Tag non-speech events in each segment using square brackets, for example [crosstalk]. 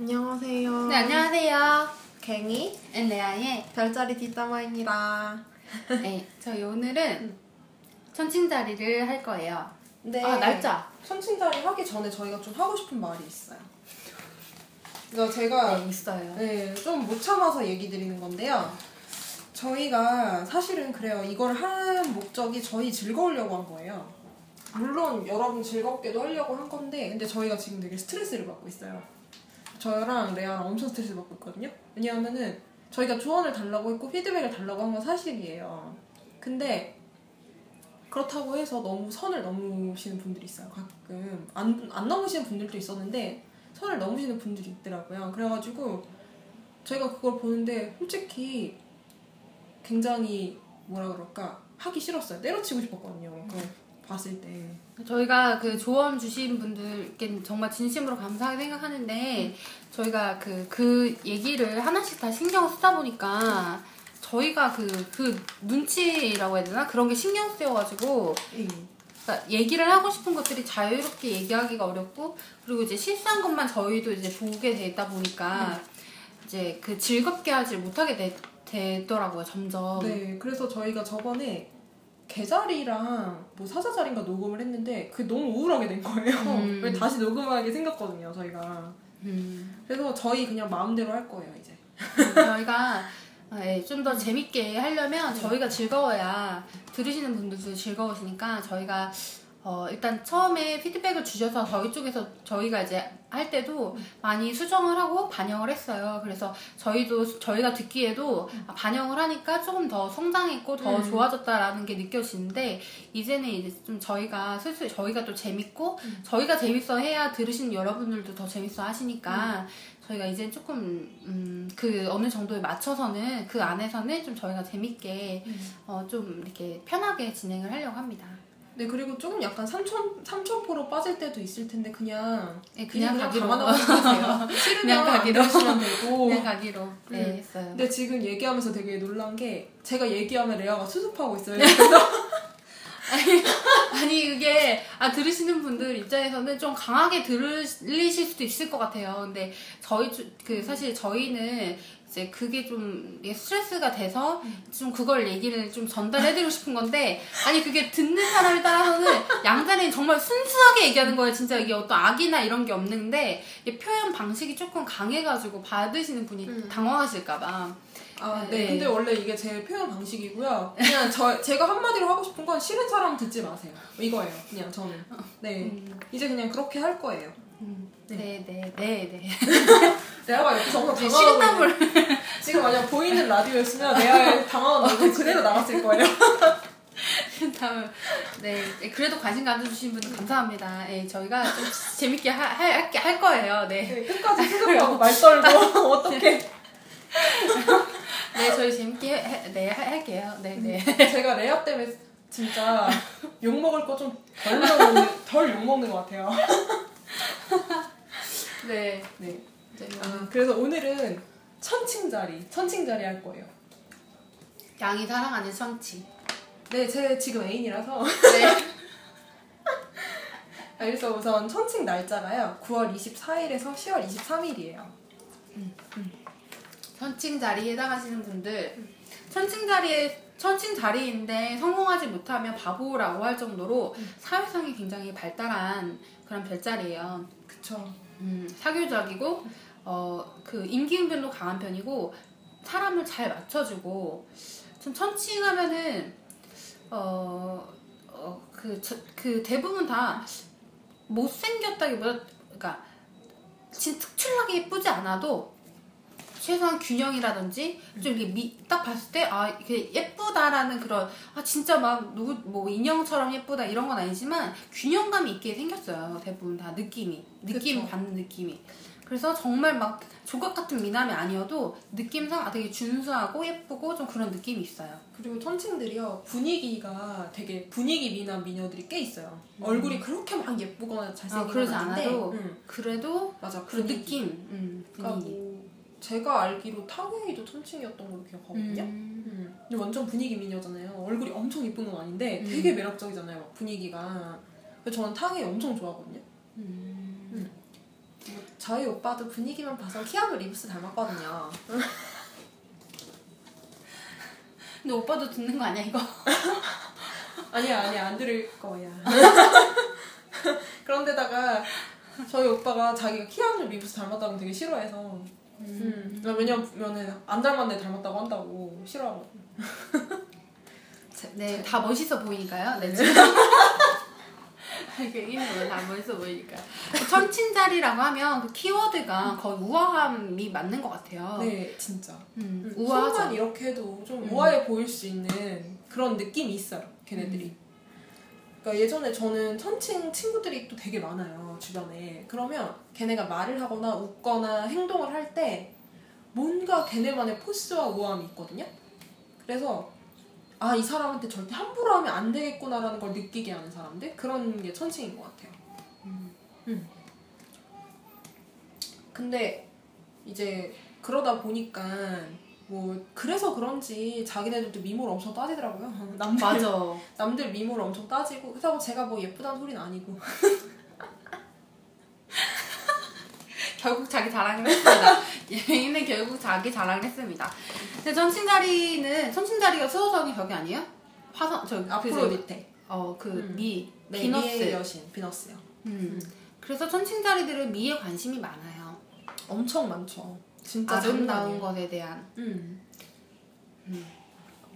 안녕하세요. 네, 안녕하세요. 갱이 엔레아의 별자리 뒷담화입니다. [laughs] 네, 저희 오늘은 천칭자리를 할 거예요. 네. 아, 날짜. 천칭자리 하기 전에 저희가 좀 하고 싶은 말이 있어요. 그래서 제가 네, 있어요. 네, 좀 못 참아서 얘기 드리는 건데요. 저희가 사실은 그래요. 이걸 한 목적이 저희 즐거우려고 한 거예요. 물론 여러분 즐겁게도 하려고 한 건데, 근데 저희가 지금 되게 스트레스를 받고 있어요. 저랑 레아랑 엄청 스트레스 받고 있거든요. 왜냐하면은 저희가 조언을 달라고 했고 피드백을 달라고 한 건 사실이에요. 근데 그렇다고 해서 너무 선을 넘으시는 분들이 있어요. 가끔 안, 안 넘으시는 분들도 있었는데 선을 넘으시는 분들이 있더라고요. 그래가지고 저희가 그걸 보는데 솔직히 굉장히 뭐라 그럴까 하기 싫었어요. 때려치고 싶었거든요. 그걸 봤을 때. 저희가 그 조언 주신 분들께 정말 진심으로 감사하게 생각하는데 저희가 그, 그 얘기를 하나씩 다 신경 쓰다 보니까 저희가 그, 그 눈치라고 해야 되나? 그런 게 신경 쓰여가지고 그러니까 얘기를 하고 싶은 것들이 자유롭게 얘기하기가 어렵고 그리고 이제 실수한 것만 저희도 이제 보게 되다 보니까 이제 그 즐겁게 하지 못하게 되, 되더라고요 점점. 네, 그래서 저희가 저번에 개자리랑 뭐 사자자리인가 녹음을 했는데 그게 너무 우울하게 된 거예요. 음. 왜 다시 녹음하게 생겼거든요, 저희가. 음. 그래서 저희 그냥 마음대로 할 거예요, 이제. 저희가 예, 좀더 재밌게 하려면 저희가 즐거워야 들으시는 분들도 즐거우시니까 저희가 어, 일단 처음에 피드백을 주셔서 저희 쪽에서 저희가 이제 할 때도 많이 수정을 하고 반영을 했어요. 그래서 저희도 저희가 듣기에도 아, 반영을 하니까 조금 더 성장했고 더 음. 좋아졌다라는 게 느껴지는데 이제는 이제 좀 저희가 슬슬 저희가 또 재밌고 저희가 재밌어 해야 들으시는 여러분들도 더 재밌어 하시니까 저희가 이제 조금 음, 그 어느 정도에 맞춰서는 그 안에서는 좀 저희가 재밌게 어, 좀 이렇게 편하게 진행을 하려고 합니다. 네, 그리고 조금 약간 삼천, 삼천포로 빠질 때도 있을 텐데, 그냥. 네, 그냥 가기로. 감안하고. [laughs] 싫으면 그냥 안 가기로. 들으시면 되고. 그냥 가기로 네, 음. 했어요. 근데 지금 얘기하면서 되게 놀란 게, 제가 얘기하면 레아가 수습하고 있어요. 그래서 [laughs] 아니 이게 아 들으시는 분들 입장에서는 좀 강하게 들으실 수도 있을 것 같아요. 근데 저희 주- 그 사실 저희는 이제 그게 좀 스트레스가 돼서 좀 그걸 얘기를 좀 전달해드리고 싶은 건데 아니 그게 듣는 사람에 따라서는 양자리는 정말 순수하게 얘기하는 거예요. 진짜 이게 어떤 악이나 이런 게 없는데 이게 표현 방식이 조금 강해가지고 받으시는 분이 음. 당황하실까봐. 아, 네. 네. 근데 원래 이게 제 표현 방식이고요. 그냥 저, 제가 한마디로 하고 싶은 건 싫은 사람 듣지 마세요. 이거예요. 그냥 저는. 네. 음. 이제 그냥 그렇게 할 거예요. 네, 네, 네, 네. 레아가 옆에서 엄청 이제 당황하고 싫은 있는데 지금 만약 보이는 라디오였으면 레아의 당황한 얼굴 그대로 나갔을 거예요. 다음 네 네, 그래도 관심 가져주신 분들 감사합니다. 예, 저희가 좀 재밌게 하, 할, 할, 할 거예요. 네. 네, 끝까지 수습하고 말 떨고 어떻게 네, 저희 재밌게 해, 해- 네, 할- 할게요. 네, 네. 제가 레아 때문에 진짜 욕 먹을 거 좀 덜 먹는 덜 욕 먹는 것 같아요. 네. 네. 이제 아, 뭐 그래서 오늘은 천칭자리 천칭자리 할 거예요. 양이 사랑하는 성치. 네, 제 지금 애인이라서 네. [laughs] 아, 그래서 우선 천칭 날짜가요. 9월 24일에서 10월 23일이에요. 천칭 자리에 해당하시는 분들 천칭 자리에 천칭 자리인데 성공하지 못하면 바보라고 할 정도로 사회성이 굉장히 발달한 그런 별자리예요. 그쵸. 음, 사교적이고 어, 그 임기응변도 강한 편이고 사람을 잘 맞춰주고 좀 천칭하면은 어, 어, 그, 저- 그 대부분 다 못생겼다기보다 그러니까 진 특출나게 예쁘지 않아도 최소한 균형이라든지 좀 이렇게 미, 딱 봤을 때 아 이게 예쁘다라는 그런 아 진짜 막 누구 뭐 인형처럼 예쁘다 이런 건 아니지만 균형감이 있게 생겼어요 대부분 다 느낌이 느낌 그쵸. 받는 느낌이 그래서 정말 막 조각 같은 미남이 아니어도 느낌상 아, 되게 준수하고 예쁘고 좀 그런 느낌이 있어요 그리고 천칭들이요 분위기가 되게 분위기 미남 미녀들이 꽤 있어요. 얼굴이 그렇게 막 예쁘거나 아, 잘생긴 그러지 건 아닌데, 않아도 응. 그래도 맞아 그 분위기. 느낌 음, 그러니까 분위기 뭐 제가 알기로 탕웨이도 천칭이었던 걸로 기억하거든요. 음. 음. 근데 완전 분위기 미녀잖아요. 얼굴이 엄청 이쁜 건 아닌데 음. 되게 매력적이잖아요. 막 분위기가. 그래서 저는 탕웨이 엄청 좋아하거든요. 음. 저희 오빠도 분위기만 봐서 키아누 리브스 닮았거든요. 근데 오빠도 듣는 거 아니야 이거? [laughs] 아니야 아니야 안 들을 거야. [laughs] 그런데다가 저희 오빠가 자기가 키아누 리브스 닮았다고 되게 싫어해서 음. 왜냐면은 안 닮았는데 닮았다고 한다고 싫어하거든. 네, 다 멋있어 보이니까요. 네. [laughs] 이게 이름은 다 멋있어 보이니까. 천친자리라고 하면 그 키워드가 거의 우아함이 맞는 것 같아요. 네 진짜. 음, 음, 우아하죠. 이렇게 해도 좀 음. 우아해 보일 수 있는 그런 느낌이 있어요. 걔네들이. 음. 그러니까 예전에 저는 천칭 친구들이 또 되게 많아요 주변에. 그러면 걔네가 말을 하거나 웃거나 행동을 할 때 뭔가 걔네만의 포스와 우아함이 있거든요. 그래서 아 이 사람한테 절대 함부로 하면 안 되겠구나라는 걸 느끼게 하는 사람들 그런 게 천칭인 것 같아요. 음. 근데 이제 그러다 보니까 뭐 그래서 그런지 자기네들도 미모를 엄청 따지더라고요. 남들 맞아. [laughs] 남들 미모를 엄청 따지고 그렇다고 제가 뭐 예쁘다는 소리는 아니고 [laughs] 결국 자기 자랑을 했습니다. [laughs] 예인은 결국 자기 자랑을 했습니다. 근데 천친자리는 천친자리가 수호성이 저기 아니에요? 화성 저 앞으로 그, 밑에 어그 음. 미 네, 비너스. 미의 여신 비너스요. 음. 그래서 천친자리들은 미에 관심이 많아요. 엄청 많죠. 진짜 아름다운. 것에 대한. 음. 음.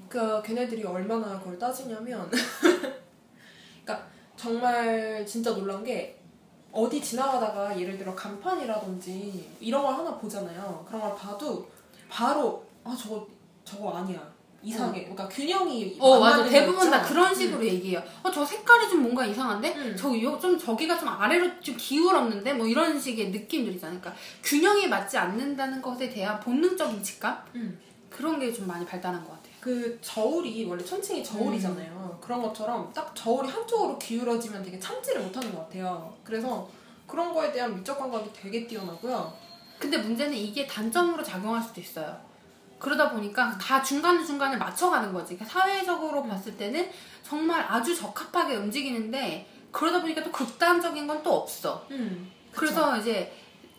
그 걔네들이 얼마나 그걸 따지냐면 [laughs] 그러니까 정말 진짜 놀란 게 어디 지나가다가 예를 들어 간판이라든지 이런 걸 하나 보잖아요. 그런 걸 봐도 바로 아 저거 저거 아니야 이상해. 그러니까 균형이 어안 맞아 대부분 거 다? 그런 식으로 얘기해요. 어 저 색깔이 좀 뭔가 이상한데 음. 저좀 저기가 좀 아래로 좀 기울었는데 뭐 이런 식의 느낌들 있잖아요. 그러니까 균형이 맞지 않는다는 것에 대한 본능적인 직감 음. 그런 게 좀 많이 발달한 것 같아요. 그 저울이 원래 천칭이 저울이잖아요. 그런 것처럼 딱 저울이 한쪽으로 기울어지면 되게 참지를 못하는 것 같아요. 그래서 그런 거에 대한 미적 감각이 되게 뛰어나고요. 근데 문제는 이게 단점으로 작용할 수도 있어요. 그러다 보니까 다 중간중간에 맞춰가는 거지. 그러니까 사회적으로 봤을 때는 정말 아주 적합하게 움직이는데 그러다 보니까 또 극단적인 건 또 없어. 음. 그래서 이제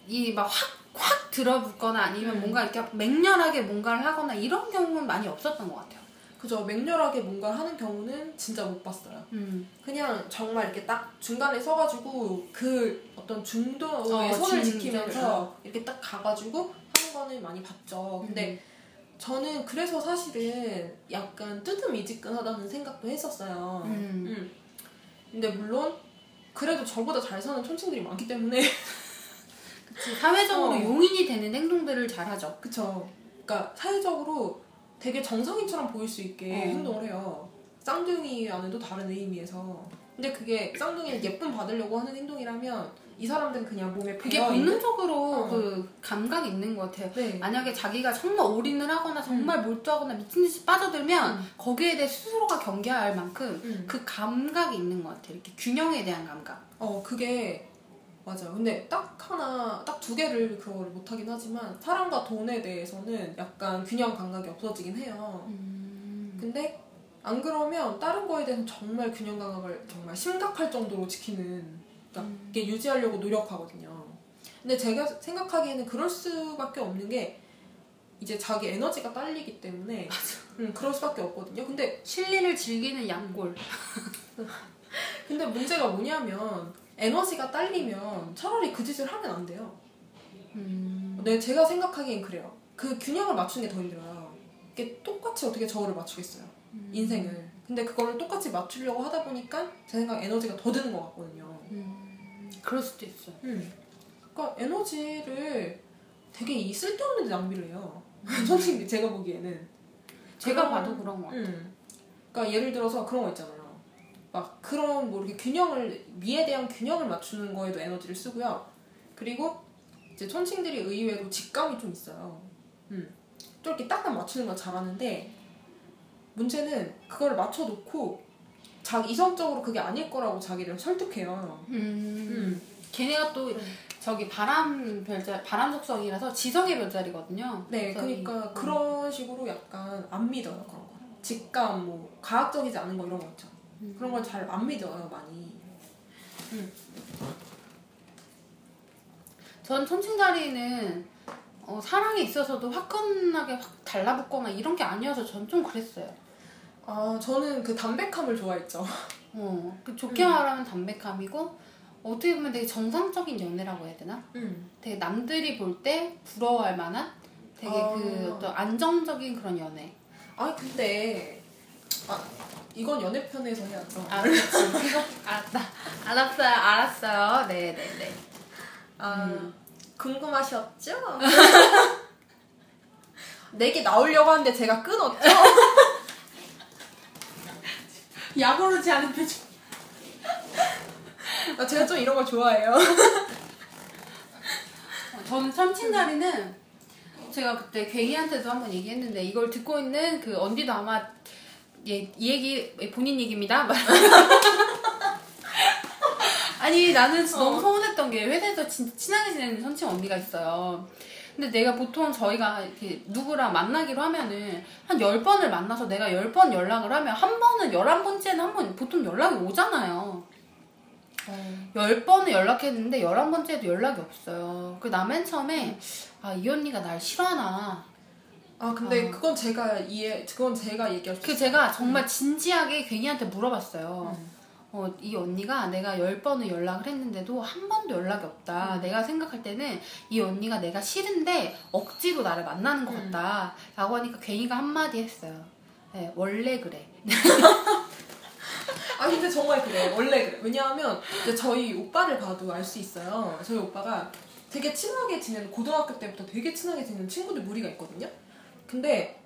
이 막 확 확 들어붙거나 아니면 음. 뭔가 이렇게 맹렬하게 뭔가를 하거나 이런 경우는 많이 없었던 것 같아요. 그죠. 맹렬하게 뭔가를 하는 경우는 진짜 못 봤어요. 음. 그냥 정말 이렇게 딱 중간에 서가지고 그 어떤 중도의 어, 중- 지키면서 이렇게 딱 가가지고 하는 거는 많이 봤죠. 근데 저는 그래서 사실은 약간 뜨뜻미지근하다는 생각도 했었어요. 음. 음. 근데 물론 그래도 저보다 잘 사는 촌친들이 많기 때문에 [laughs] 그치. 사회적으로 어. 용인이 되는 행동들을 잘하죠. 그쵸. 그러니까 사회적으로 되게 정상인처럼 보일 수 있게 어. 행동을 해요. 쌍둥이 안에도 다른 의미에서. 근데 그게 쌍둥이를 예쁨 받으려고 하는 행동이라면 이 사람들은 그냥 몸에 그게. 본능적으로 어. 그 감각이 있는 것 같아요. 네. 만약에 자기가 정말 올인을 하거나 정말 몰두하거나 미친 듯이 빠져들면 음. 거기에 대해 스스로가 경계할 만큼 음. 그 감각이 있는 것 같아요. 이렇게 균형에 대한 감각. 어 그게 맞아요. 근데 딱 하나, 딱 두 개를 그걸 못하긴 하지만 사랑과 돈에 대해서는 약간 균형 감각이 없어지긴 해요. 근데 안 그러면 다른 거에 대해서는 정말 균형 감각을 정말 심각할 정도로 지키는 그러니까 이게 유지하려고 노력하거든요. 근데 제가 생각하기에는 그럴 수밖에 없는 게 이제 자기 에너지가 딸리기 때문에 음, 그럴 수밖에 없거든요. 근데 실리를 즐기는 약골. [laughs] 근데 문제가 뭐냐면 에너지가 딸리면 차라리 그 짓을 하면 안 돼요. 음. 네, 제가 생각하기엔 그래요. 그 균형을 맞추는 게 더 힘들어요. 이게 똑같이 어떻게 저울을 맞추겠어요. 음. 인생을. 근데 그거를 똑같이 맞추려고 하다 보니까 제 생각 에 에너지가 더 드는 것 같거든요. 음. 그럴 수도 있어요. 음. 그러니까 에너지를 되게 이 쓸데없는 데 낭비를 해요. [laughs] 솔직히 제가 보기에는. 제가 그런- 봐도 그런 것 같아요. 음. 그러니까 예를 들어서 그런 거 있잖아요. 막 그런 뭐 이렇게 균형을 미에 대한 균형을 맞추는 거에도 에너지를 쓰고요. 그리고 이제 천칭들이 의외로 직감이 좀 있어요. 음. 좀 이렇게 딱딱 맞추는 걸 잘하는데 문제는 그걸 맞춰놓고 자기 이성적으로 그게 아닐 거라고 자기를 설득해요. 음. 음. 걔네가 또 음. 저기 바람 별자 바람 속성이라서 지성의 별자리거든요. 네, 그래서 이- 그러니까 음. 그런 식으로 약간 안 믿어요 그런 거. 직감, 뭐 과학적이지 않은 거 이런 거 있죠. 음. 그런 걸 잘 안 믿어요 많이. 전 천칭자리는 어, 사랑에 있어서도 화끈하게 확 달라붙거나 이런 게 아니어서 전 좀 그랬어요. 아 저는 그 담백함을 좋아했죠. [laughs] 어, 그 좋게 말하면 담백함이고 어떻게 보면 되게 정상적인 연애라고 해야 되나? 음. 되게 남들이 볼 때 부러워할 만한 되게 아. 그 어떤 안정적인 그런 연애. 아 근데 아 이건 연애 편에서 해야죠. 아, 그렇지. [laughs] 알았다. 알았어요. 알았어요. 네, 네, 네. 아 음. 궁금하셨죠? [laughs] 내게 나오려고 하는데 제가 끊었죠? 야구르지 않은 표정. 나 [laughs] 제가 좀 이런 거 좋아해요. 저는 참친자리는 제가 그때 괭이한테도 한번 얘기했는데 이걸 듣고 있는 그 언니도 아마 예, 이 얘기 본인 얘기입니다. [laughs] 아니 나는 진짜 너무 서운했던 게 회사에서 진짜 친하게 지내는 선친 언니가 있어요. 근데 내가 보통 저희가 이렇게 누구랑 만나기로 하면은 한 10번을 만나서 내가 10번 연락을 하면 한 번은 11번째는 한 번 보통 연락이 오잖아요. 열 번을 연락했는데 열한 번째도 연락이 없어요. 그 나 맨 처음에 아 이 언니가 날 싫어하나. 아 근데 어. 그건 제가 이해 그건 제가 얘기할 수그 있어요. 제가 정말 진지하게 괜히한테 물어봤어요. 음. 어, 이 언니가 내가 열 번을 연락을 했는데도 한 번도 연락이 없다. 음. 내가 생각할 때는 이 언니가 내가 싫은데 억지로 나를 만나는 것 음. 같다. 라고 하니까 괜히가 한마디 했어요. 네, 원래 그래. [laughs] 아 근데 정말 그래 원래 그래 왜냐하면 이제 저희 오빠를 봐도 알 수 있어요 저희 오빠가 되게 친하게 지내는 고등학교 때부터 되게 친하게 지내는 친구들 무리가 있거든요 근데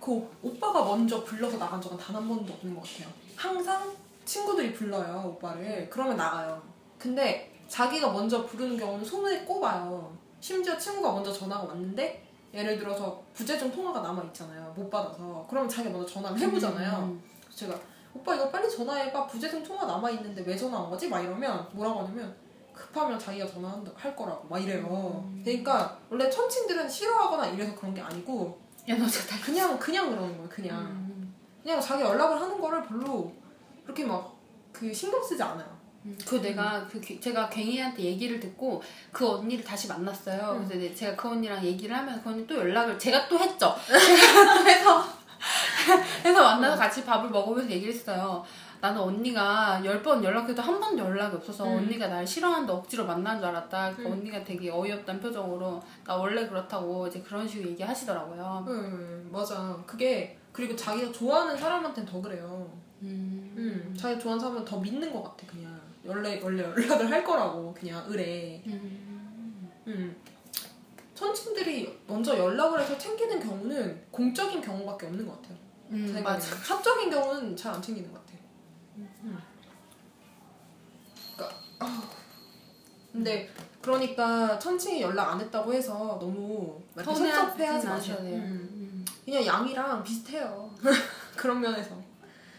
그 오- 오빠가 먼저 불러서 나간 적은 단 한 번도 없는 것 같아요 항상 친구들이 불러요 오빠를. 그러면 나가요. 근데 자기가 먼저 부르는 경우는 손에 꼽아요. 심지어 친구가 먼저 전화가 왔는데 예를 들어서 부재중 통화가 남아 있잖아요. 못 받아서. 그러면 자기가 먼저 전화를 해보잖아요. 음. 그래서 제가 오빠 이거 빨리 전화해봐. 부재중 통화 남아있는데 왜 전화한 거지? 막 이러면 뭐라고 하냐면 급하면 자기가 전화할 거라고. 막 이래요. 그러니까 원래 천친들은 싫어하거나 이래서 그런 게 아니고 야, 너 진짜 그냥 그냥 그러는 거예요 그냥. 음. 그냥 자기 연락을 하는 거를 별로 그렇게 막 그 신경 쓰지 않아요 그 내가 그 귀- 제가 괭이한테 얘기를 듣고 그 언니를 다시 만났어요. 음. 그래서 제가 그 언니랑 얘기를 하면 그 언니 또 연락을 제가 또 했죠. 제가 또 해서 해서 만나서 같이 밥을 먹으면서 얘기를 했어요. 나는 언니가 열 번 연락해도 한 번도 연락이 없어서 음. 언니가 날 싫어하는데 억지로 만난 줄 알았다. 그 음. 언니가 되게 어이없다는 표정으로 나 원래 그렇다고 이제 그런 식으로 얘기하시더라고요. 음 맞아 그게 그리고 자기가 좋아하는 사람한테는 더 그래요 음. 음 자기가 좋아하는 사람은 더 믿는 것 같아 그냥 원래 원래 연락을 할 거라고 그냥 의뢰 음. 음. 천친들이 먼저 연락을 해서 챙기는 경우는 공적인 경우밖에 없는 것 같아요. 음, 맞아. 사적인 경우는 잘 안 챙기는 것 같아요. 음. 그러니까 아우. 근데 그러니까 천칭이 연락 안 했다고 해서 너무 섭섭해하지. 않으셔도 돼요. 음. 음. 그냥 양이랑 비슷해요. [laughs] 그런 면에서.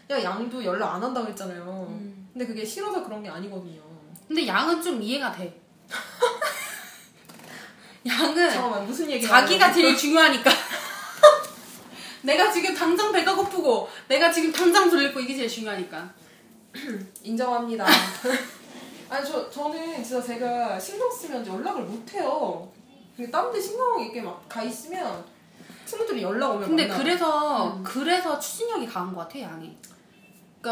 그냥 양도 연락 안 한다고 했잖아요. 음. 근데 그게 싫어서 그런 게 아니거든요. 근데 양은 좀 이해가 돼. [laughs] 양은 잠깐만 무슨 얘기? 자기가 제일 중요하니까. [laughs] 내가 지금 당장 배가 고프고, 내가 지금 당장 졸리고 이게 제일 중요하니까. [clears throat] 인정합니다. [laughs] 아니 저 저는 진짜 제가 신경 쓰면 연락을 못 해요. 딴데 신경 있게 막 가 있으면 친구들이 연락 오면 근데 만나요. 그래서 음. 그래서 추진력이 강한 것 같아 양이.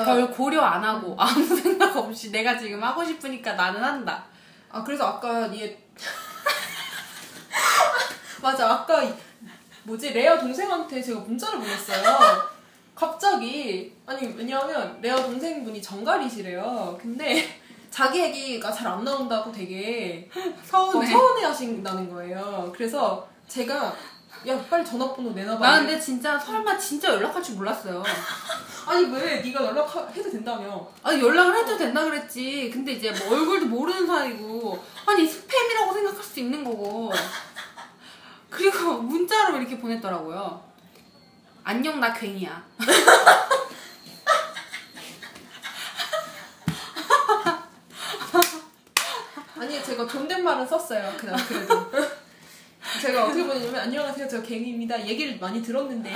그러니까 별 고려 안 하고 [laughs] 아무 생각 없이 내가 지금 하고 싶으니까 나는 한다. 아 그래서 아까 얘 [laughs] 맞아 아까 이- 뭐지 레아 동생한테 제가 문자를 보냈어요. 갑자기 아니 왜냐하면 레아 동생분이 정갈이시래요. 근데 자기 얘기가 잘 안 나온다고 되게 어, 서운해. 서운해 하신다는 거예요. 그래서 제가 야 빨리 전화번호 내놔봐. 나 근데 진짜 설마 진짜 연락할 줄 몰랐어요. [laughs] 아니 왜 네가 연락해도 된다며? 아니 연락을 해도 된다 그랬지. 근데 이제 뭐 얼굴도 모르는 사이고 아니 스팸이라고 생각할 수 있는 거고. 그리고 문자로 이렇게 보냈더라고요. 안녕 나 괭이야. [laughs] 아니 제가 존댓말은 썼어요. 그냥 그래도. 제가 어떻게 보냐면 안녕하세요 저 갱입니다. 얘기를 많이 들었는데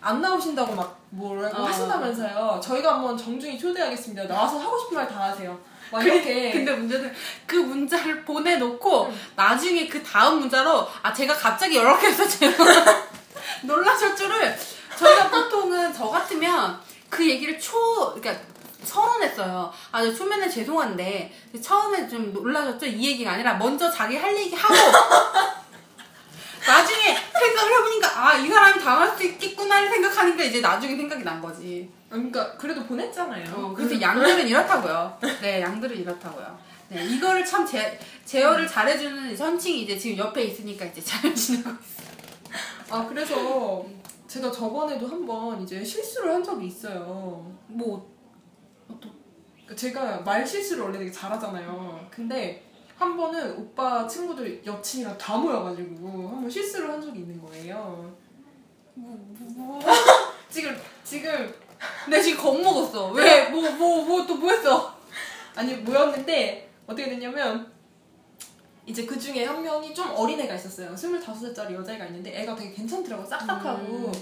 안 나오신다고 막 뭐라고 어. 하신다면서요. 저희가 한번 정중히 초대하겠습니다. 나와서 하고 싶은 말 다 하세요. 막 이렇게. 근데 문제는 그 문자를 보내놓고 나중에 그 다음 문자로 아 제가 갑자기 연락해서 제가 [laughs] 놀라실 줄을. 저희가 보통은 저 같으면 그 얘기를 초 그러니까 서론했어요. 아, 저 초면에 죄송한데 처음에 좀 놀라셨죠? 이 얘기가 아니라 먼저 자기 할 얘기 하고 나중에 생각을 해보니까 아 이 사람이 당할 수 있겠구나를 생각하니까 이제 나중에 생각이 난 거지. 그러니까 그래도 보냈잖아요. 어, 그래서 양들은 이렇다고요. 네, 양들은 이렇다고요. 네, 이거를 참 제, 제어를 잘해주는 선칭이 이제 지금 옆에 있으니까 이제 잘 [laughs] 지내고 있어요. 아 그래서 제가 저번에도 한번 이제 실수를 한 적이 있어요. 뭐, 어떤, 제가 말 실수를 원래 되게 잘하잖아요. 근데 한 번은 오빠 친구들 여친이랑 다 모여가지고 한 번 실수를 한 적이 있는 거예요. 뭐, 뭐, 뭐. [laughs] 지금 지금 내 지금 겁먹었어. 왜, 뭐, 뭐, 뭐, 또 뭐 했어? 아니 모였는데 어떻게 됐냐면 이제 그 중에 한 명이 좀 어린 애가 있었어요. 25살짜리 여자애가 있는데 애가 되게 괜찮더라고 싹싹하고. 음.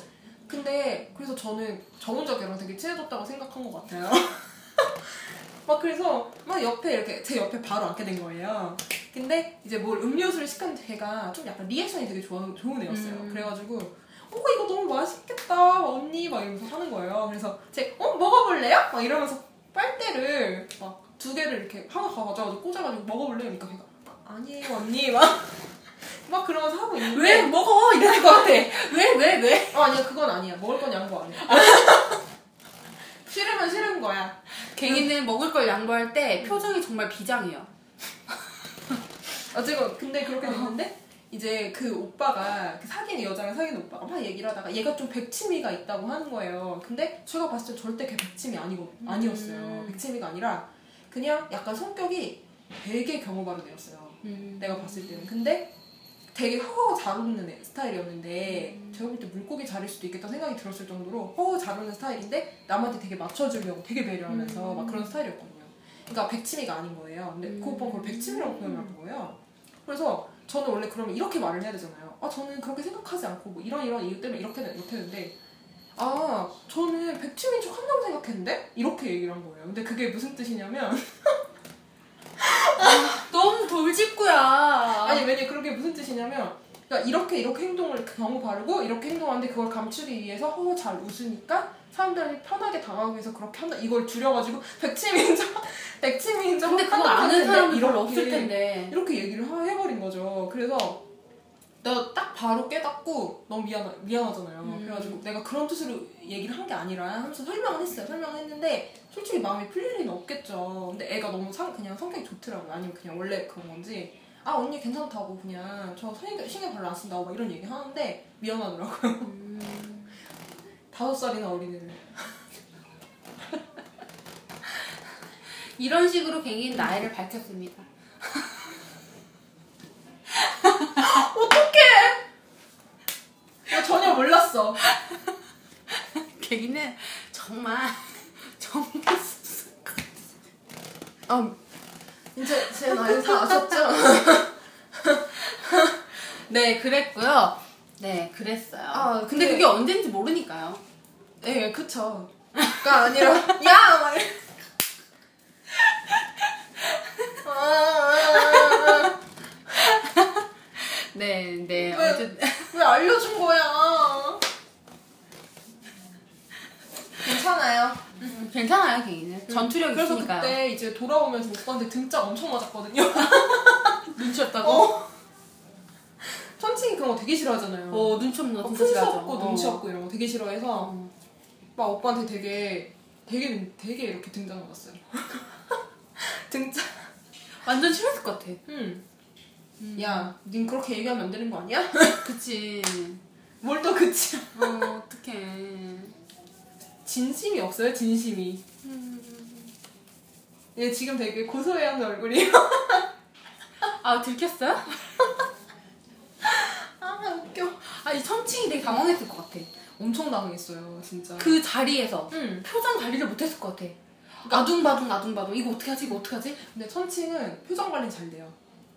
근데 그래서 저는 저 혼자 걔랑 되게 친해졌다고 생각한 것 같아요. [laughs] 막 그래서 막 옆에 이렇게 제 옆에 바로 앉게 된 거예요. 근데 이제 뭘 음료수를 시켰는데 걔가 좀 약간 리액션이 되게 좋아, 좋은 애였어요. 음. 그래가지고 어 이거 너무 맛있겠다 언니 막 이러면서 하는 거예요. 그래서 제어 먹어볼래요? 막 이러면서 빨대를 막 두 개를 이렇게 하나 가져가지고 꽂아가지고 먹어볼래? 그러니까 걔가 아니에요 언니 막 [laughs] 막 그러면서 하고 있는데 왜 먹어? 이럴 것 같아. [laughs] 왜, 왜, 왜? 어, 아니야 그건 아니야 먹을 건 양보 아니야 [laughs] 싫으면 싫은 거야. 갱이는 먹을 걸 양보할 때 표정이 정말 비장해요. [laughs] 어쨌건 근데 그렇게 됐는데? 이제 그 오빠가 그 사귀는 여자랑 사귀는 오빠가 막 얘기를 하다가 얘가 좀 백치미가 있다고 하는 거예요. 근데 제가 봤을 때 절대 걔 백치미 아니고, 아니었어요. 음. 백치미가 아니라 그냥 약간 성격이 되게 경호 바른 애였어요. 음. 내가 봤을 때는. 근데 되게 허허 잘 웃는 애, 스타일이었는데 음. 제가 볼 때 물고기 자릴 수도 있겠다 생각이 들었을 정도로 허허 잘 웃는 스타일인데 남한테 되게 맞춰주려고 되게 배려하면서 음. 막 그런 스타일이었거든요. 그러니까 백치미가 아닌 거예요. 근데 그 오빠가 그걸 백치미라고 표현을 한 거예요. 그래서 저는 원래 그러면 이렇게 말을 해야 되잖아요. 아 저는 그렇게 생각하지 않고 뭐 이런 이런 이유 때문에 이렇게 못했는데 아 저는 백치미인 척 한다고 생각했는데? 이렇게 얘기를 한 거예요. 근데 그게 무슨 뜻이냐면 [laughs] [laughs] 너무 돌직구야. 아니 왜냐 그게 무슨 뜻이냐면 그러니까 이렇게 이렇게 행동을 경우 바르고 이렇게 행동하는데 그걸 감추기 위해서 허허 잘 웃으니까 사람들이 편하게 당하기 위해서 그렇게 한다 이걸 줄여가지고 백치미인적 [laughs] 백치미인적 근데 그거 아는 사람이 별로 없을 텐데. 이렇게 얘기를 하- 해버린 거죠 그래서 나딱 바로 깨닫고 너무 미안하, 미안하잖아요 음. 그래가지고 내가 그런 뜻으로 얘기를 한 게 아니라 하면서 설명은 했어요. 설명은 했는데 솔직히 마음이 풀릴 리는 없겠죠. 근데 애가 너무 상, 그냥 성격이 좋더라고요. 아니면 그냥 원래 그런 건지. 아 언니 괜찮다고 그냥 저 신경, 신경 별로 안 쓴다고 막 이런 얘기 하는데 미안하더라고요. 음. 다섯 살이나 어린애를. 이런 식으로 갱이는 나이를 밝혔습니다. [laughs] 나 전혀 몰랐어 갱이는 정말 [laughs] 정말 아 이제 제 나이 다 아셨죠? [laughs] 네 그랬고요. 네 그랬어요. 아, 근데 그게 언젠지 모르니까요. 네 그쵸 가 아니라 [laughs] 야! 막. 아, 네, 네. 왜? 어쨌든 왜 알려준 거야 괜찮아요 음, 괜찮아요, 갱이는. 전투력 그래서 있으니까요. 그때 이제 돌아오면서 오빠한테 등짝 엄청 맞았거든요 [laughs] 눈치 없다고? 어. 천칭이 그런 거 되게 싫어하잖아요 어, 눈치 없는 거막 진짜 싫어하죠. 없고 어. 눈치 없고 이런 거 되게 싫어해서 어. 막 오빠한테 되게 되게 되게 이렇게 등장 맞았어요. 등장. 완전 싫었을 것 같아. 음. 음. 야, 닌 그렇게 얘기하면 안 되는 거 아니야? 그치. [laughs] 뭘 또 그치? 어, 어떡해. 진심이 없어요, 진심이. 음. 얘 지금 되게 고소해하는 얼굴이에요. [laughs] 아, 들켰어요? [laughs] 아, 웃겨. 아니, 천칭이 되게 당황했을 것 같아. 엄청 당했어요, 진짜. 그 자리에서 응. 표정 관리를 못했을 것 같아. 아둥바둥 아둥바둥 이거 어떻게 하지 이거 어떻게 하지? 근데 천칭은 표정 관리 잘 돼요.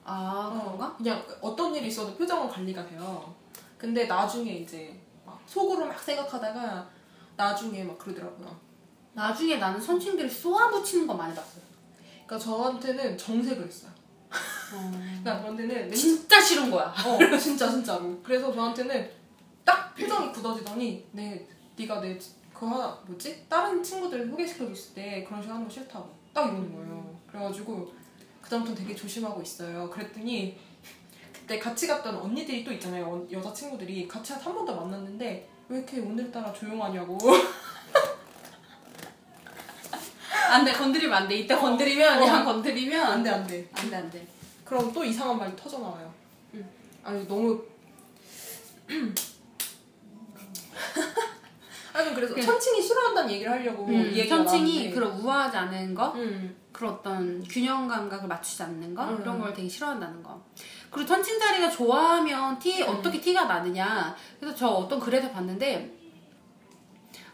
아 그런가? 그냥 어떤 일이 있어도 표정은 관리가 돼요. 근데 나중에 이제 막 속으로 막 생각하다가 나중에 막 그러더라고요. 나중에 나는 선친들이 쏘아붙이는 거 많이 봤어요. 그러니까 저한테는 정색을 했어요. 어. 그러니까 저한테는 맨 진짜 싫은 거야. 어 진짜 진짜로 그래서 저한테는 딱 표정이 굳어지더니 네 네가 내 그 하나 뭐지 다른 친구들 소개시켜줬을 때 그런 식으로 하는 거 싫다고 딱 이러는 거예요 그래가지고 그다음부터 되게 조심하고 있어요 그랬더니 그때 같이 갔던 언니들이 또 있잖아요 어- 여자 친구들이 같이 한 번 더 만났는데 왜 이렇게 오늘따라 조용하냐고 [laughs] 안 돼, 건드리면 안 돼. 이때 건드리면, 어. 그냥 건드리면. 안 돼 안 돼 안 돼, 안 돼. 그럼 또 이상한 말이 터져 나와요 응. 아니 너무 [laughs] 아니 그래서 그래. 천칭이 싫어한다는 얘기를 하려고 음, 얘기가 천칭이 나왔는데. 그런 우아하지 않은 거, 음. 그런 어떤 균형 감각을 맞추지 않는 거, 음. 그런 걸 되게 싫어한다는 거. 그리고 천칭 자리가 좋아하면 티, 음. 어떻게 티가 나느냐. 그래서 저 어떤 글에서 봤는데,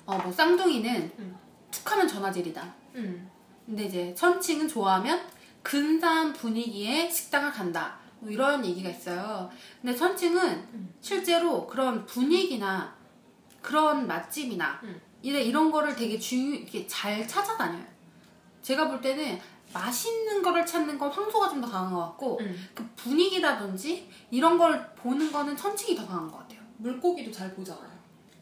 어, 뭐, 쌍둥이는 음. 툭 하면 전화질이다. 음. 근데 이제 천칭은 좋아하면 근사한 분위기의 식당을 간다. 뭐 이런 얘기가 있어요. 근데 천칭은 음. 실제로 그런 분위기나 그런 맛집이나 음. 이래 이런 거를 되게 중요 이렇게 잘 찾아다녀요. 제가 볼 때는 맛있는 거를 찾는 건 황소가 좀 더 강한 것 같고 음. 그 분위기라든지 이런 걸 보는 거는 천칭이 더 강한 것 같아요. 물고기도 잘 보잖아요.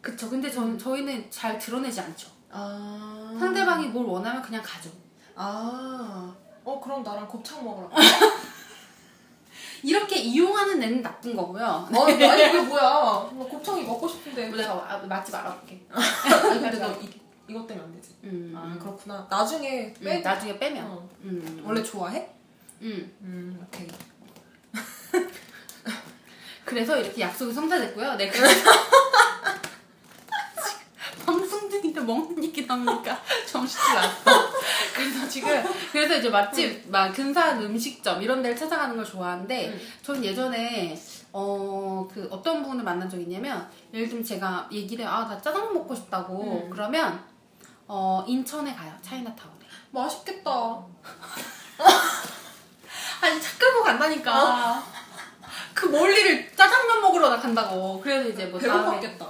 그쵸. 근데 음. 저희는 잘 드러내지 않죠. 아. 상대방이 뭘 원하면 그냥 가죠. 아. 어 그럼 나랑 곱창 먹으러. 가. [laughs] 이렇게 이용하는 애는 나쁜 거고요. 어, 아니 그게 뭐야? 나 곱창이 먹고 싶은데. 내가 아, 맛집 알아볼게. 아니 근데 너 이, 이것 때문에 안 되지. 음. 아 그렇구나. 나중에 음, 빼. 나중에 빼면. 어. 음. 원래 좋아해? 음. 음 오케이. [laughs] 그래서 이렇게 약속이 성사됐고요. 네. 그래서 [laughs] 방송 중인데 먹는 얘기 나오니까 [laughs] 정신이 났어. 그래서 지금 그래서 이제 맛집 막 근사한 음식점 이런 데를 찾아가는 걸 좋아하는데 음. 전 예전에 어 그 어떤 분을 만난 적이 있냐면 예를 들면 제가 얘기를 아 나 짜장면 먹고 싶다고 음. 그러면 어 인천에 가요 차이나타운에. 맛있겠다. [laughs] 아니 차 끌고 간다니까. 그 멀리를 짜장면 먹으러 나 간다고. 그래서 이제 뭐 배고팠겠다.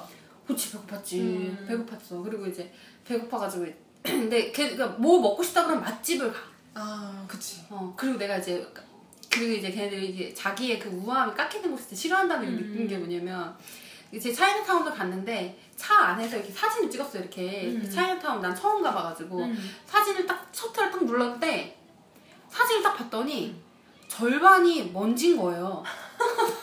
그치 배고팠지. 음. 배고팠어. 그리고 이제 배고파가지고 [clears throat] 근데 걔 그러니까 뭐 먹고 싶다 그러면 맛집을 가. 아 그치. 어 그리고 내가 이제 그리고 이제 걔네들이 이제 자기의 그 우아함이 깎이는 것을 싫어한다는 걸 음. 느낀 게 뭐냐면 이 제 차이나타운도 갔는데 차 안에서 이렇게 사진을 찍었어 이렇게 음. 차이나타운 난 처음 가봐가지고 음. 사진을 딱 셔터를 딱 눌렀는데 사진을 딱 봤더니 절반이 먼진 거예요. [laughs]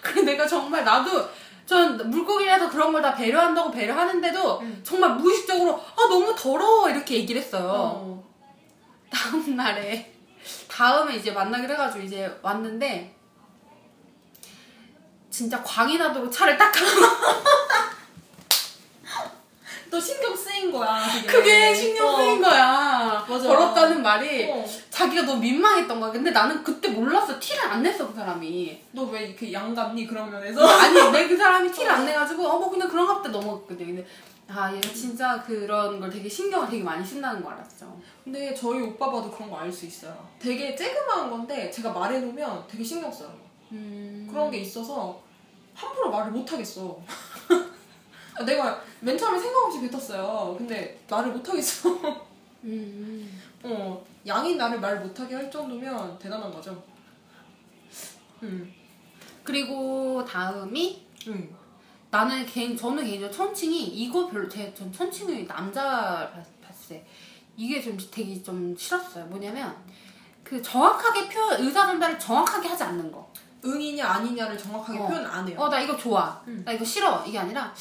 그래 내가 정말 나도 전 물고기라서 그런 걸 다 배려한다고 배려하는데도 음. 정말 무의식적으로 아 너무 더러워 이렇게 얘기를 했어요. 어. 다음 날에 다음에 이제 만나기로 해가지고 이제 왔는데 진짜 광이 나도록 차를 딱 [laughs] 또 신경 쓰인 거야. 그게, 그게 신경 쓰인 어. 거야. 맞아. 더럽다는 말이 어. 자기가 너무 민망했던 거야. 근데 나는 그때 몰랐어. 티를 안 냈어, 그 사람이. 너 왜 이렇게 양감니 그런 면에서? [laughs] 아니, 내 그 사람이 티를 안 내가지고, 어, 뭐 그냥 그런가 보다 넘어갔거든. 근데, 아, 얘가 진짜 그런 걸 되게 신경을 되게 많이 쓴다는 거 알았죠. 근데 저희 오빠 봐도 그런 거 알 수 있어요. 되게 쬐그마한 건데 제가 말해놓으면 되게 신경 써요. 음. 그런 게 있어서 함부로 말을 못 하겠어. [laughs] 내가 맨 처음에 생각 없이 뱉었어요. 근데 말을 못 하겠어. 음. [laughs] 어, 양이 나를 말 못하게 할 정도면 대단한 거죠. 음, 그리고 다음이, 음. 나는 개인, 저는 개인적으로 천칭이, 이거 별로, 제, 전 천칭을 남자 봤- 봤을 때, 이게 좀 되게 좀 싫었어요. 뭐냐면, 그 정확하게 표, 의사 전달을 정확하게 하지 않는 거. 응이냐 아니냐를 정확하게 어. 표현 안 해요. 어, 나 이거 좋아. 음. 나 이거 싫어. 이게 아니라,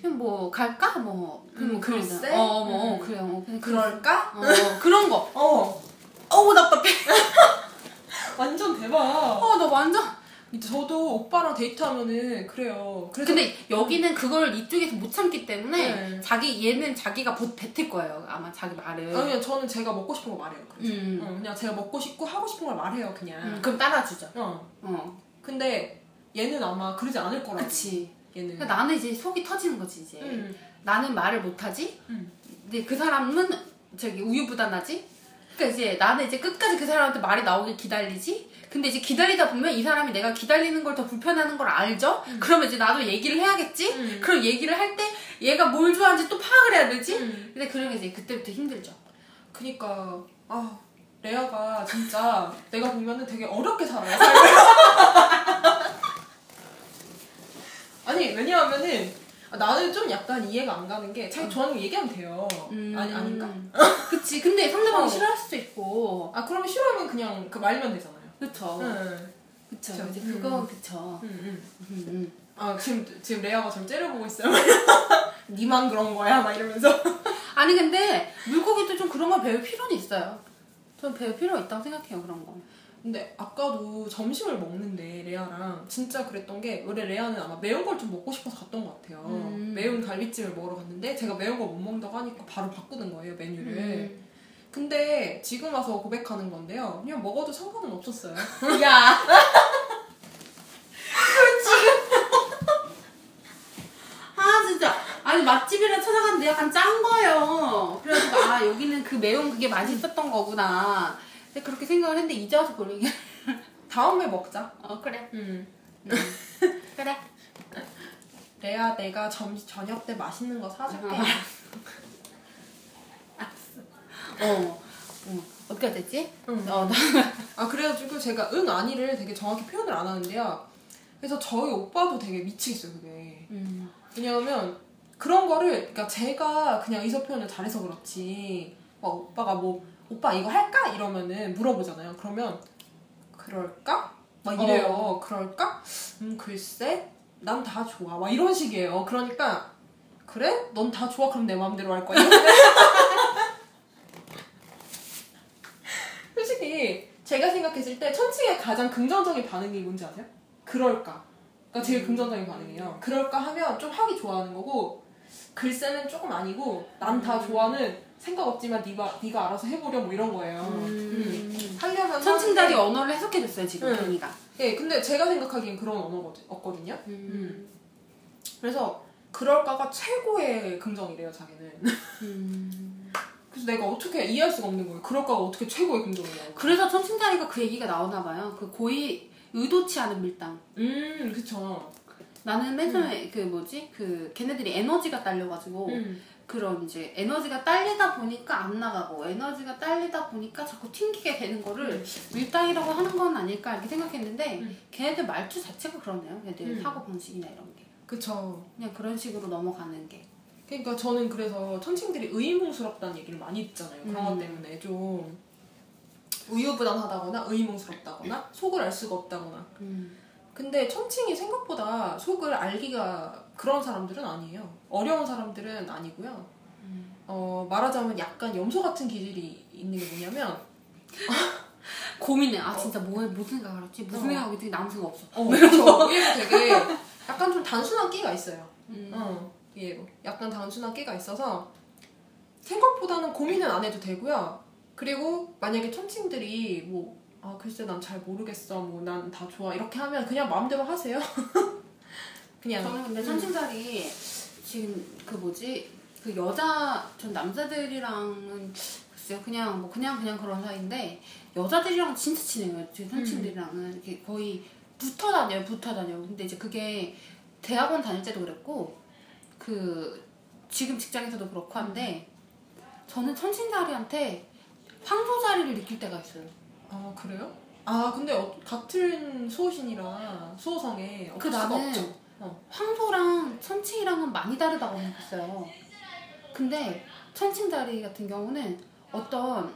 그냥 뭐, 갈까? 뭐, 그냥 음, 뭐, 글쎄? 거. 어, 뭐, 음. 그래, 어, 그냥 그럴까? 어, 그런 거. 어, 어우, 답답해. [laughs] 완전 대박. 어, 나 완전. 저도 오빠랑 데이트하면은 그래요. 근데 여기는 그걸 이쪽에서 못 참기 때문에, 네. 자기, 얘는 자기가 보, 뱉을 거예요. 아마 자기 말을. 아니요, 저는 제가 먹고 싶은 거 말해요. 그래서. 음. 어, 그냥 제가 먹고 싶고 하고 싶은 걸 말해요, 그냥. 음, 그럼 따라주죠. 어. 어. 근데 얘는 아마 그러지 않을 거라고. 그치. 얘는. 그러니까 나는 이제 속이 터지는 거지, 이제. 음. 나는 말을 못하지? 음. 근데 그 사람은 저기 우유부단하지? 그러니까 이제 나는 이제 끝까지 그 사람한테 말이 나오길 기다리지? 근데 이제 기다리다 보면 이 사람이 내가 기다리는 걸 더 불편해하는 걸 알죠? 그러면 이제 나도 얘기를 해야겠지? 음. 그럼 얘기를 할 때 얘가 뭘 좋아하는지 또 파악을 해야 되지? 음. 근데 게 이제 그때부터 힘들죠. 그니까 아 레아가 진짜 내가 보면은 되게 어렵게 살아요. [laughs] 아니 왜냐하면은 아, 나는 좀 약간 이해가 안 가는 게 자기 좋아하는 거 얘기하면 돼요. 아니 아닌가? [laughs] 그치. 근데 상대방이 어. 싫어할 수도 있고. 아 그러면 싫어하면 그냥 그 말면 되잖아요. 그쵸. 응. 그쵸. 그쵸. 이제 음. 그건 그쵸. 응, 응. 음, 음. 아 지금 지금 레아가 좀 째려보고 있어요. [laughs] 니만 그런 거야 막 이러면서. [laughs] 아니 근데 물고기도 좀 그런 걸 배울 필요는 있어요. 전 배울 필요 있다고 생각해요 그런 거. 근데 아까도 점심을 먹는데 레아랑 진짜 그랬던 게 원래 레아는 아마 매운 걸 좀 먹고 싶어서 갔던 것 같아요. 음. 매운 갈비찜을 먹으러 갔는데 제가 매운 걸 못 먹는다고 하니까 바로 바꾸는 거예요 메뉴를. 음. 근데 지금 와서 고백하는 건데요. 그냥 먹어도 상관은 없었어요. 야. [laughs] 아 진짜 아니 맛집이라 찾아갔는데 약간 짠 거예요. 그래가지고 아 여기는 그 매운 그게 맛있었던 거구나. 근데 그렇게 생각을 했는데 이제 와서 그러게. [laughs] 다음에 먹자. 어 그래. 음. [laughs] 그래. 레아 내가 점 저녁 때 맛있는 거 사줄게. 어. [laughs] 어. 어떻게 됐지? 응. 어, 나. 아 그래가지고 제가 응 아니를 되게 정확히 표현을 안 하는데요. 그래서 저희 오빠도 되게 미치겠어요 그게. 음. 왜냐하면 그런 거를 그러니까 제가 그냥 의사 표현을 잘해서 그렇지 막 오빠가 뭐 오빠 이거 할까 이러면은 물어보잖아요. 그러면 그럴까? 막 이래요. 그럴까? 음 글쎄 난 다 좋아. 막 이런 식이에요. 그러니까 그래? 넌 다 좋아 그럼 내 마음대로 할 거야. [laughs] 솔직히 제가 생각했을 때 천칭의 가장 긍정적인 반응이 뭔지 아세요? 그럴까. 가 제일 긍정적인 반응이에요. 그럴까 하면 좀 하기 좋아하는 거고 글쎄는 조금 아니고 난 다 좋아는 생각 없지만 네가 네가 알아서 해보려 뭐 이런 거예요. 음. 음. 하려면 천칭달이 하는데- 언어를 해석해줬어요 지금 응. 괜히가. 예, 근데 제가 생각하기엔 그런 언어가 없거든요. 음. 그래서 그럴까가 최고의 긍정이래요 자기는. 음. 그래서 내가 어떻게 이해할 수가 없는 거예요. 그럴까가 어떻게 최고의 긍정이냐고. 그래서 천칭다리가 그 얘기가 나오나 봐요. 그 고의 의도치 않은 밀당. 음, 그쵸. 나는 맨 처음에 그 뭐지 그 걔네들이 에너지가 딸려가지고 음. 그런 이제 에너지가 딸리다 보니까 안 나가고 에너지가 딸리다 보니까 자꾸 튕기게 되는 거를 밀당이라고 하는 건 아닐까 이렇게 생각했는데 음. 걔네들 말투 자체가 그러네요. 걔네들 음. 사고 방식이나 이런 게 그쵸. 그냥 그런 식으로 넘어가는 게. 그러니까 저는 그래서 천칭들이 의문스럽다는 얘기를 많이 듣잖아요. 그런 음. 것 때문에 좀 우유부단하다거나 의문스럽다거나 속을 알 수가 없다거나. 음. 근데 천칭이 생각보다 속을 알기가 그런 사람들은 아니에요. 어려운 사람들은 아니고요. 음. 어, 말하자면 약간 염소 같은 기질이 있는 게 뭐냐면 [laughs] 고민해. 아 진짜 뭐 무슨 생각을 했지? 무슨 어. 생각하고 있더니 아무 생각 없어. 어, 그렇죠. 얘도 되게 약간 좀 단순한 끼가 있어요. 음. 어, 얘도 약간 단순한 끼가 있어서 생각보다는 고민은 안 해도 되고요. 그리고 만약에 천칭들이 뭐 아 글쎄 난 잘 모르겠어. 뭐 난 다 좋아. 이렇게 하면 그냥 마음대로 하세요. [laughs] 그냥. 저는 근데 천칭살이 지금 그 뭐지? 그 여자 전 남자들이랑은 글쎄요 그냥 뭐 그냥 그냥 그런 사이인데 여자들이랑 진짜 친해요. 제 천친들이랑은. 이렇게 거의 붙어 다녀요 붙어 다녀요. 근데 이제 그게 대학원 다닐 때도 그랬고 그 지금 직장에서도 그렇고 한데 저는 천친자리한테 황소자리를 느낄 때가 있어요 아 그래요? 아 근데 어, 같은 수호신이라 수호성에 그 없을 수가 나는 없죠. 어. 황소랑 천칭이랑은 많이 다르다고 생각했어요. 근데 천칭자리 같은 경우는 어떤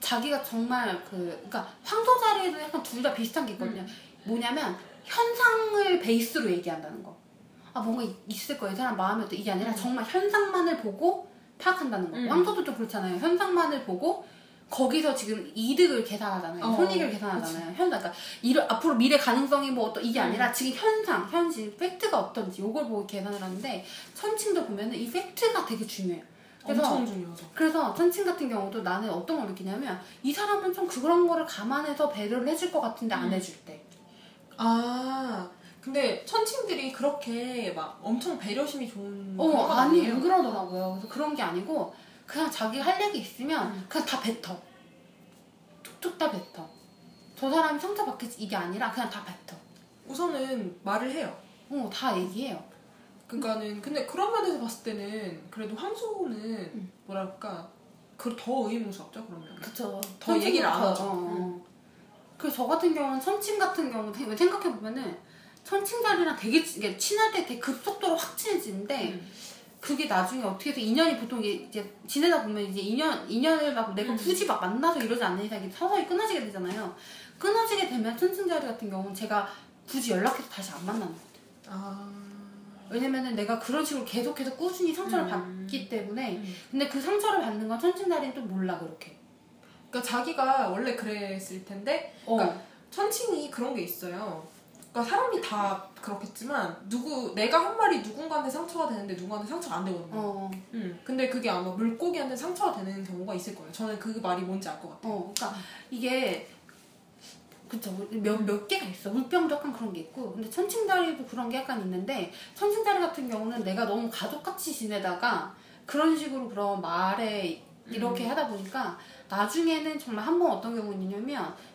자기가 정말 그 그러니까 황소자리에도 약간 둘 다 비슷한 게 있거든요. 뭐냐면 현상을 베이스로 얘기한다는 거. 아 뭔가 이- 있을 거예요. 이 사람 마음에 어때 이게 아니라 음. 정말 현상만을 보고 파악한다는 거. 음. 황소도 좀 그렇잖아요. 현상만을 보고 거기서 지금 이득을 계산하잖아요. 어, 손익을 계산하잖아요. 현상. 그러니까 이를, 앞으로 미래 가능성이 뭐 어떤 이게 음. 아니라 지금 현상, 현실, 팩트가 어떤지 이걸 보고 계산을 하는데 천칭도 보면은 이 팩트가 되게 중요해요. 그래서 엄청 중요하죠. 그래서 천칭 같은 경우도 나는 어떤 걸 느끼냐면 이 사람은 좀 그런 거를 감안해서 배려를 해줄 것 같은데 안 음. 해줄 때. 아 근데 천칭들이 그렇게 막 엄청 배려심이 좋은 어, 아니. 안 그러더라고요. 그래서 그런 게 아니고, 그냥 자기가 할 얘기 있으면, 음. 그냥 다 뱉어. 툭툭 다 뱉어. 저 사람이 상처받겠지, 이게 아니라, 그냥 다 뱉어. 우선은 말을 해요. 어, 다 얘기해요. 그러니까는 근데 그런 면에서 봤을 때는 그래도 황소는 음. 뭐랄까 그더 의무스럽죠 그러면. 그쵸. 더 얘기를 안 하죠. 어, 어. 그래서 저 같은 경우는 천칭 같은 경우 생각해 보면은 천칭자리랑 되게 치- 이게 친할 때 되게 급속도로 확 친해지는데 음. 그게 나중에 어떻게 해서 인연이 보통 이제 지내다 보면 이제 인연 인연을 막 내가 음. 굳이 막 만나서 이러지 않는 이상 서서히 끊어지게 되잖아요. 끊어지게 되면 천칭자리 같은 경우는 제가 굳이 연락해서 다시 안 만나는 거예요. 아. 왜냐면은 내가 그런 식으로 계속해서 꾸준히 상처를 음. 받기 때문에 음. 근데 그 상처를 받는 건 천칭자리는 또 몰라 그렇게. 그러니까 자기가 원래 그랬을 텐데 어. 그러니까 천칭이 그런 게 있어요. 그러니까 사람이 다 그렇겠지만 누구 내가 한 말이 누군가한테 상처가 되는데 누구한테 상처가 안 되거든요. 어. 음. 근데 그게 아마 물고기한테 상처가 되는 경우가 있을 거예요. 저는 그 말이 뭔지 알 것 같아요. 어, 그러니까 이게 그쵸 몇, 몇 개가 있어 물병도 약간 그런 게 있고 근데 천칭자리도 그런 게 약간 있는데 천칭자리 같은 경우는 내가 너무 가족같이 지내다가 그런 식으로 그런 말에 이렇게 하다 보니까 나중에는 정말 한 번 어떤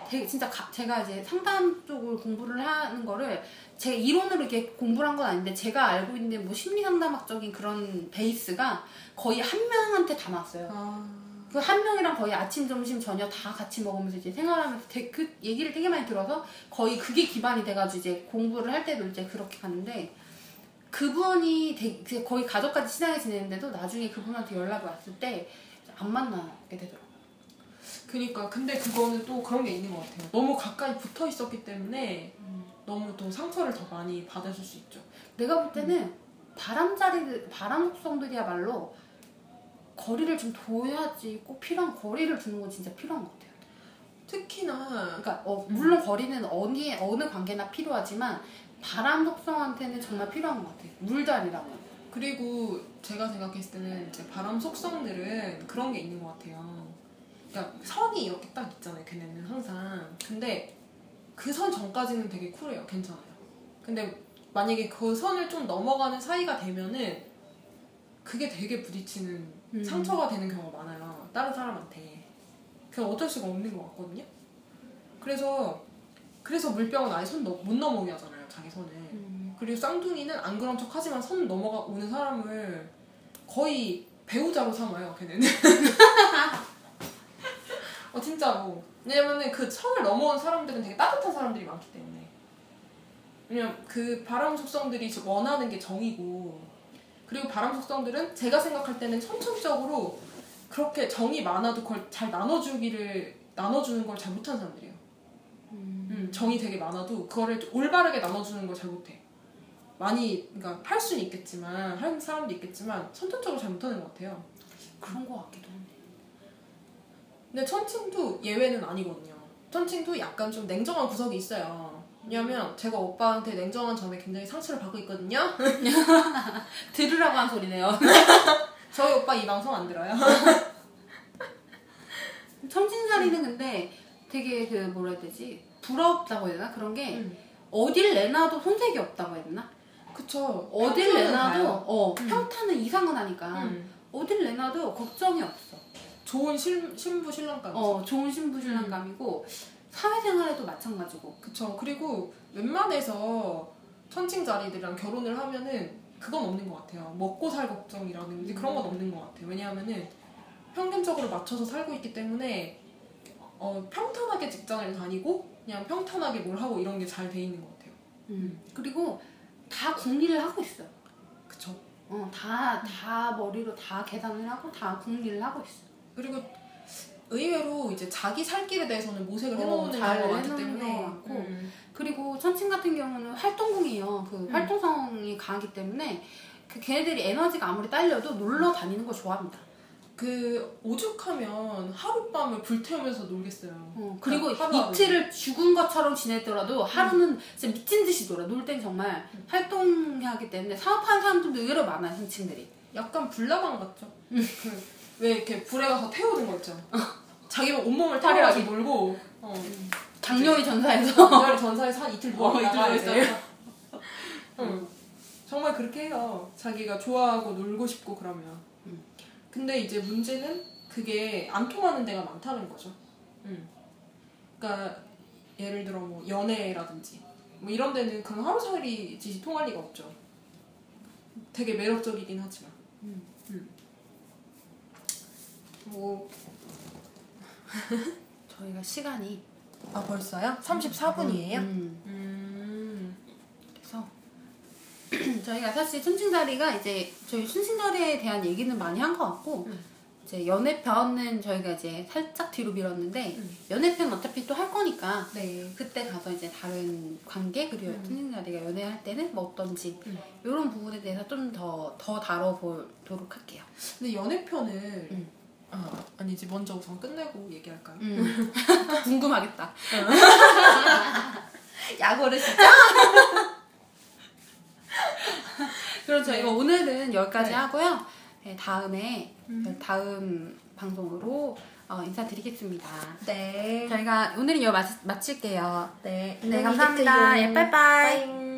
되게 진짜 가- 제가 이제 상담 쪽을 공부를 하는 거를 제 이론으로 이렇게 공부를 한 건 아닌데 제가 알고 있는 뭐 심리 상담학적인 그런 베이스가 거의 한 명한테 다 났어요. 아. 그한 명이랑 거의 아침, 점심, 저녁 다 같이 먹으면서 이제 생활하면서 되- 그 얘기를 되게 많이 들어서 거의 그게 기반이 돼가지고 이제 공부를 할 때도 이제 그렇게 갔는데 그분이 되게 그 거의 가족까지 친하게 지내는데도 나중에 그분한테 연락이 왔을 때 안 만나게 되더라고요. 그니까 근데 그거는 또 그런 게 있는 것 같아요. 너무 가까이 붙어 있었기 때문에 음. 너무 또 상처를 더 많이 받으실 수 있죠. 내가 볼 때는 바람자리, 바람 속성들이야말로 거리를 좀 둬야지 꼭 필요한 거리를 두는 건 진짜 필요한 것 같아요. 특히나 그러니까 어, 물론 거리는 어느 어느 관계나 필요하지만 바람 속성한테는 정말 필요한 것 같아요. 물자리라면. 그리고 제가 생각했을 때는 이제 바람 속성들은 그런 게 있는 것 같아요. 그러니까 선이 이렇게 딱 있잖아요. 걔네는 항상. 근데 그 선 전까지는 되게 쿨해요. 괜찮아요. 근데 만약에 그 선을 좀 넘어가는 사이가 되면은 그게 되게 부딪히는 음. 상처가 되는 경우가 많아요. 다른 사람한테. 그냥 어쩔 수가 없는 것 같거든요. 그래서 그래서 물병은 아예 손 못 넘어오게 하잖아요. 자기 선을. 그리고 쌍둥이는 안 그런 척 하지만 선 넘어가 오는 사람을 거의 배우자로 삼아요, 걔네는. [laughs] 어, 진짜로. 왜냐면은 그 선을 넘어온 사람들은 되게 따뜻한 사람들이 많기 때문에. 왜냐면 그 바람 속성들이 즉 원하는 게 정이고, 그리고 바람 속성들은 제가 생각할 때는 천천적으로 그렇게 정이 많아도 그걸 잘 나눠주기를, 나눠주는 걸 잘 못하는 사람들이에요. 음, 정이 되게 많아도 그거를 올바르게 나눠주는 걸 잘 못해. 많이 그러니까 할 수는 있겠지만 하는 사람도 있겠지만 선천적으로 잘 못하는 것 같아요. 그런 것 같기도 한데. 근데 천칭도 예외는 아니거든요. 천칭도 약간 좀 냉정한 구석이 있어요. 왜냐면 제가 오빠한테 냉정한 점에 굉장히 상처를 받고 있거든요. [laughs] 들으라고 한 소리네요. [laughs] 저희 오빠 이 방송 안 들어요. [laughs] 청진자리는 근데 되게 그 뭐라 해야 되지? 부럽다고 해야 되나? 그런 게 음. 어딜 내놔도 손색이 없다고 해야 되나? 그쵸. 어딜 내놔도 가요. 어, 음. 평탄은 이상은 하니까 음. 어딜 내놔도 걱정이 없어. 좋은 실, 신부 신랑감. 어, 좋은 신부 신랑감이고 사회생활에도 마찬가지고. 그쵸. 그리고 웬만해서 천칭 자리들이랑 결혼을 하면은 그건 없는 것 같아요. 먹고 살 걱정이라든지 그런 건 없는 것 같아요. 왜냐하면은 평균적으로 맞춰서 살고 있기 때문에 어, 평탄하게 직장을 다니고 그냥 평탄하게 뭘 하고 이런 게 잘 돼 있는 것 같아요. 음. 그리고 다 궁리를 하고 있어요. 그쵸. 어, 다, 다 머리로 다 계산을 하고 다 궁리를 하고 있어. 그리고 의외로 이제 자기 살 길에 대해서는 모색을 어, 해놓는 잘 경우가 많기 해놓는 때문에 것 같고. 음. 그리고 천칭 같은 경우는 활동궁이에요. 그 음. 활동성이 강하기 때문에 그 걔네들이 에너지가 아무리 딸려도 놀러 다니는 걸 좋아합니다. 그 오죽하면 하룻밤을 불태우면서 놀겠어요. 어, 그리고 하루하루. 이틀을 죽은 것처럼 지내더라도 하루는 진짜 미친 듯이 놀아. 놀 땐 정말 음. 활동하기 때문에 사업하는 사람들도 의외로 많아요, 천칭들이. 약간 불나방 같죠? 그 왜 이렇게 불에 가서 태우는 거 있죠? 어. [laughs] 자기 온몸을 타려하게 몰고 어. 장녀의 전사에서. 전날 전사에서 한 이틀 누워 어, 이틀 있다가 누워 이제. [laughs] 응. 정말 그렇게 해요. 자기가 좋아하고 놀고 싶고 그러면. 음. 근데 이제 문제는 그게 안 통하는 데가 많다는 거죠. 음. 그러니까 예를 들어 뭐 연애라든지 뭐 이런 데는 그런 하루살이 짓이 통할 리가 없죠. 되게 매력적이긴 하지만. 음. 음. 뭐, [laughs] 저희가 시간이 아, 벌써요? 34분이에요? 음, 음. 그래서 [clears throat] 저희가 사실 춘칭자리가 이제 저희 춘칭자리에 대한 얘기는 많이 한 것 같고 음. 이제 연애편은 저희가 이제 살짝 뒤로 밀었는데 음. 연애편 어차피 또 할 거니까 네. 그때 가서 이제 다른 관계 그리고 음. 춘칭자리가 연애할 때는 뭐 어떤지 음. 이런 부분에 대해서 좀 더 더 다뤄보도록 할게요. 근데 연애편을, 음. 아, 아니지, 먼저 우선 끝내고 얘기할까요? 음. [laughs] 궁금하겠다. [laughs] 야구를 진짜? [laughs] 그럼 저희가 네. 오늘은 여기까지 네. 하고요. 네, 다음에 음. 다음 방송으로 어, 인사드리겠습니다. 네. 저희가 오늘은 여기 마치, 마칠게요. 네. 네, 감사합니다. 예, 빠이빠이. 빠이.